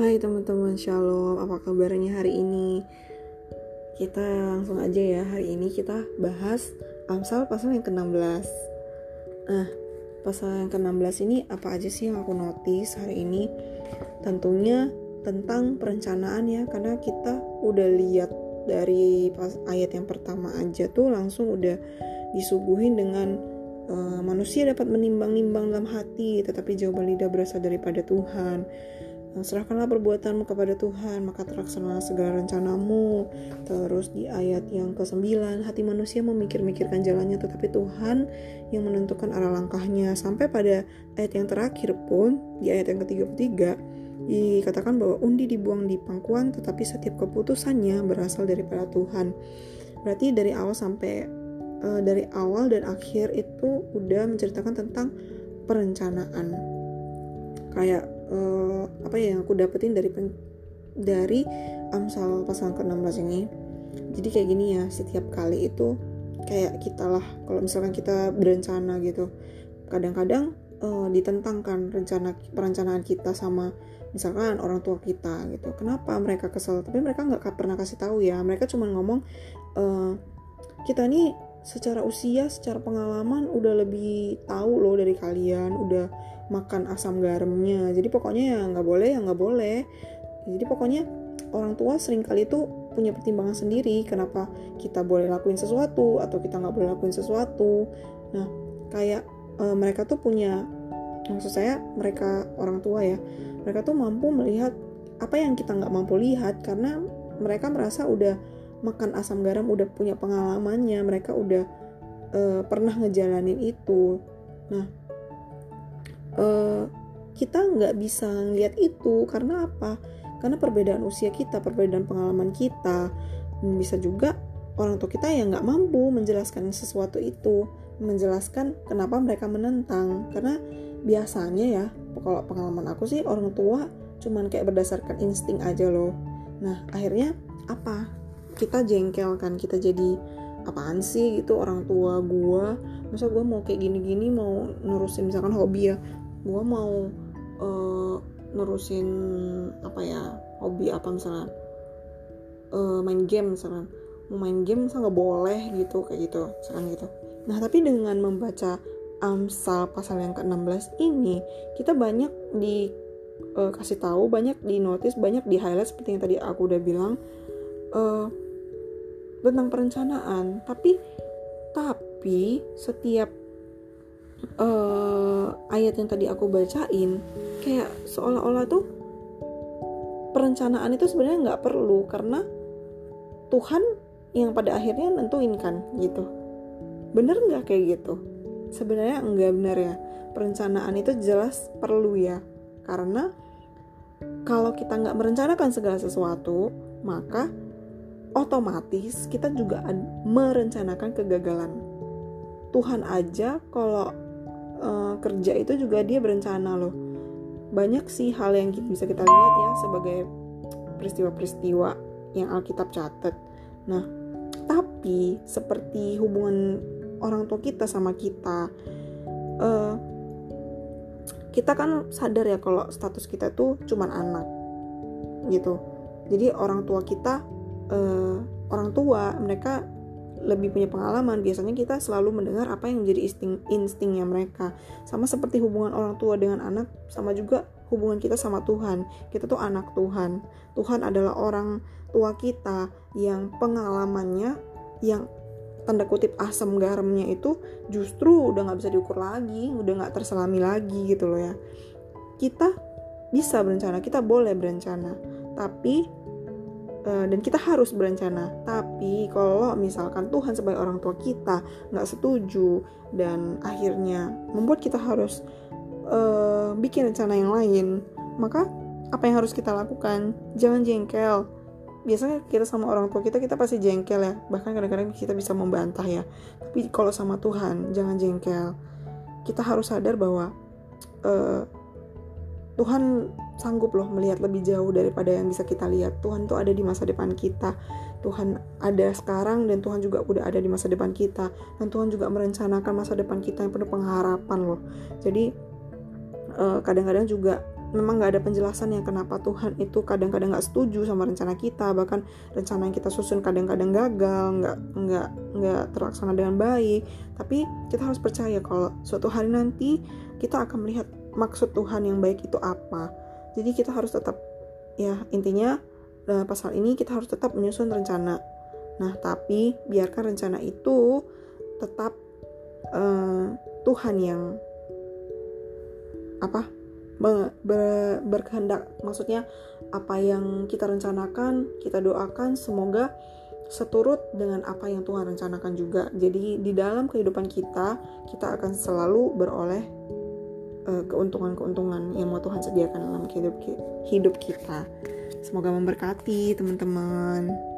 Hai teman-teman Shalom, apa kabarnya hari ini? Kita langsung aja ya, hari ini kita bahas Amsal pasal yang ke-16 Nah, pasal yang ke-16 ini apa aja sih yang aku notice hari ini? Tentunya tentang perencanaan ya, karena kita udah lihat dari pas ayat yang pertama aja tuh langsung udah disuguhin dengan uh, manusia dapat menimbang-nimbang dalam hati, tetapi jawaban lidah berasal daripada Tuhan. Uh, serahkanlah perbuatanmu kepada Tuhan, maka terlaksana segala rencanamu. Terus di ayat yang ke-9, hati manusia memikir-mikirkan jalannya, tetapi Tuhan yang menentukan arah langkahnya. Sampai pada ayat yang terakhir pun, di ayat yang ke-33, dikatakan bahwa undi dibuang di pangkuan, tetapi setiap keputusannya berasal daripada Tuhan. Berarti dari awal sampai uh, dari awal dan akhir itu udah menceritakan tentang perencanaan kayak uh, apa ya yang aku dapetin dari pen, dari Amsal pasal ke-16 ini. Jadi kayak gini ya setiap kali itu kayak kita lah kalau misalkan kita berencana gitu. Kadang-kadang uh, ditentangkan rencana perencanaan kita sama misalkan orang tua kita gitu. Kenapa mereka kesel? Tapi mereka nggak pernah kasih tahu ya. Mereka cuma ngomong uh, kita nih secara usia, secara pengalaman udah lebih tahu loh dari kalian, udah makan asam garamnya. Jadi pokoknya ya nggak boleh, ya nggak boleh. Jadi pokoknya orang tua sering kali itu punya pertimbangan sendiri kenapa kita boleh lakuin sesuatu atau kita nggak boleh lakuin sesuatu. Nah kayak e, mereka tuh punya maksud saya mereka orang tua ya mereka tuh mampu melihat apa yang kita nggak mampu lihat karena mereka merasa udah makan asam garam udah punya pengalamannya mereka udah uh, pernah ngejalanin itu. Nah uh, kita nggak bisa ngeliat itu karena apa? Karena perbedaan usia kita perbedaan pengalaman kita. Bisa juga orang tua kita yang nggak mampu menjelaskan sesuatu itu menjelaskan kenapa mereka menentang. Karena biasanya ya kalau pengalaman aku sih orang tua cuman kayak berdasarkan insting aja loh. Nah akhirnya apa kita jengkel kan kita jadi apaan sih gitu orang tua gue masa gue mau kayak gini-gini mau nurusin misalkan hobi ya? Gue mau uh, nurusin apa ya hobi apa misalnya uh, main game misalnya mau main game masa nggak boleh gitu kayak gitu misalkan gitu. Nah tapi dengan membaca Amsal pasal yang ke-16 ini kita banyak dikasih uh, tahu banyak di notice banyak di highlight seperti yang tadi aku udah bilang uh, tentang perencanaan. Tapi tapi setiap uh, ayat yang tadi aku bacain kayak seolah-olah tuh perencanaan itu sebenarnya nggak perlu karena Tuhan yang pada akhirnya nentuin kan gitu. Bener nggak kayak gitu? Sebenarnya enggak benar ya. Perencanaan itu jelas perlu ya. Karena kalau kita nggak merencanakan segala sesuatu maka otomatis kita juga merencanakan kegagalan. Tuhan aja kalau uh, kerja itu juga dia berencana loh. Banyak sih hal yang bisa kita lihat ya sebagai peristiwa-peristiwa yang Alkitab catat. Nah, tapi seperti hubungan orang tua kita sama kita, uh, kita kan sadar ya kalau status kita tuh cuman anak, gitu. Jadi orang tua kita uh, orang tua mereka lebih punya pengalaman. Biasanya kita selalu mendengar apa yang menjadi insting instingnya mereka. Sama seperti hubungan orang tua dengan anak sama juga hubungan kita sama Tuhan. Kita tuh anak Tuhan. Tuhan adalah orang tua kita yang pengalamannya yang tanda kutip asam garamnya itu justru udah nggak bisa diukur lagi udah nggak terselami lagi gitu loh ya. Kita bisa berencana kita boleh berencana. Tapi dan kita harus berencana. Tapi kalau misalkan Tuhan sebagai orang tua kita nggak setuju dan akhirnya membuat kita harus uh, bikin rencana yang lain, maka apa yang harus kita lakukan? Jangan jengkel. Biasanya kita sama orang tua kita kita pasti jengkel ya. Bahkan kadang-kadang kita bisa membantah ya. Tapi kalau sama Tuhan jangan jengkel. Kita harus sadar bahwa uh, Tuhan sanggup loh melihat lebih jauh daripada yang bisa kita lihat. Tuhan tuh ada di masa depan kita. Tuhan ada sekarang dan Tuhan juga udah ada di masa depan kita. Dan Tuhan juga merencanakan masa depan kita yang penuh pengharapan loh. Jadi eh, kadang-kadang juga memang nggak ada penjelasan yang kenapa Tuhan itu kadang-kadang nggak setuju sama rencana kita bahkan rencana yang kita susun kadang-kadang gagal nggak nggak nggak terlaksana dengan baik tapi kita harus percaya kalau suatu hari nanti kita akan melihat maksud Tuhan yang baik itu apa. Jadi kita harus tetap ya intinya dalam pasal ini kita harus tetap menyusun rencana. Nah tapi biarkan rencana itu tetap uh, Tuhan yang apa ber, ber, berkehendak. Maksudnya apa yang kita rencanakan kita doakan semoga seturut dengan apa yang Tuhan rencanakan juga. Jadi di dalam kehidupan kita kita akan selalu beroleh keuntungan-keuntungan yang mau Tuhan sediakan dalam hidup hidup kita. Semoga memberkati teman-teman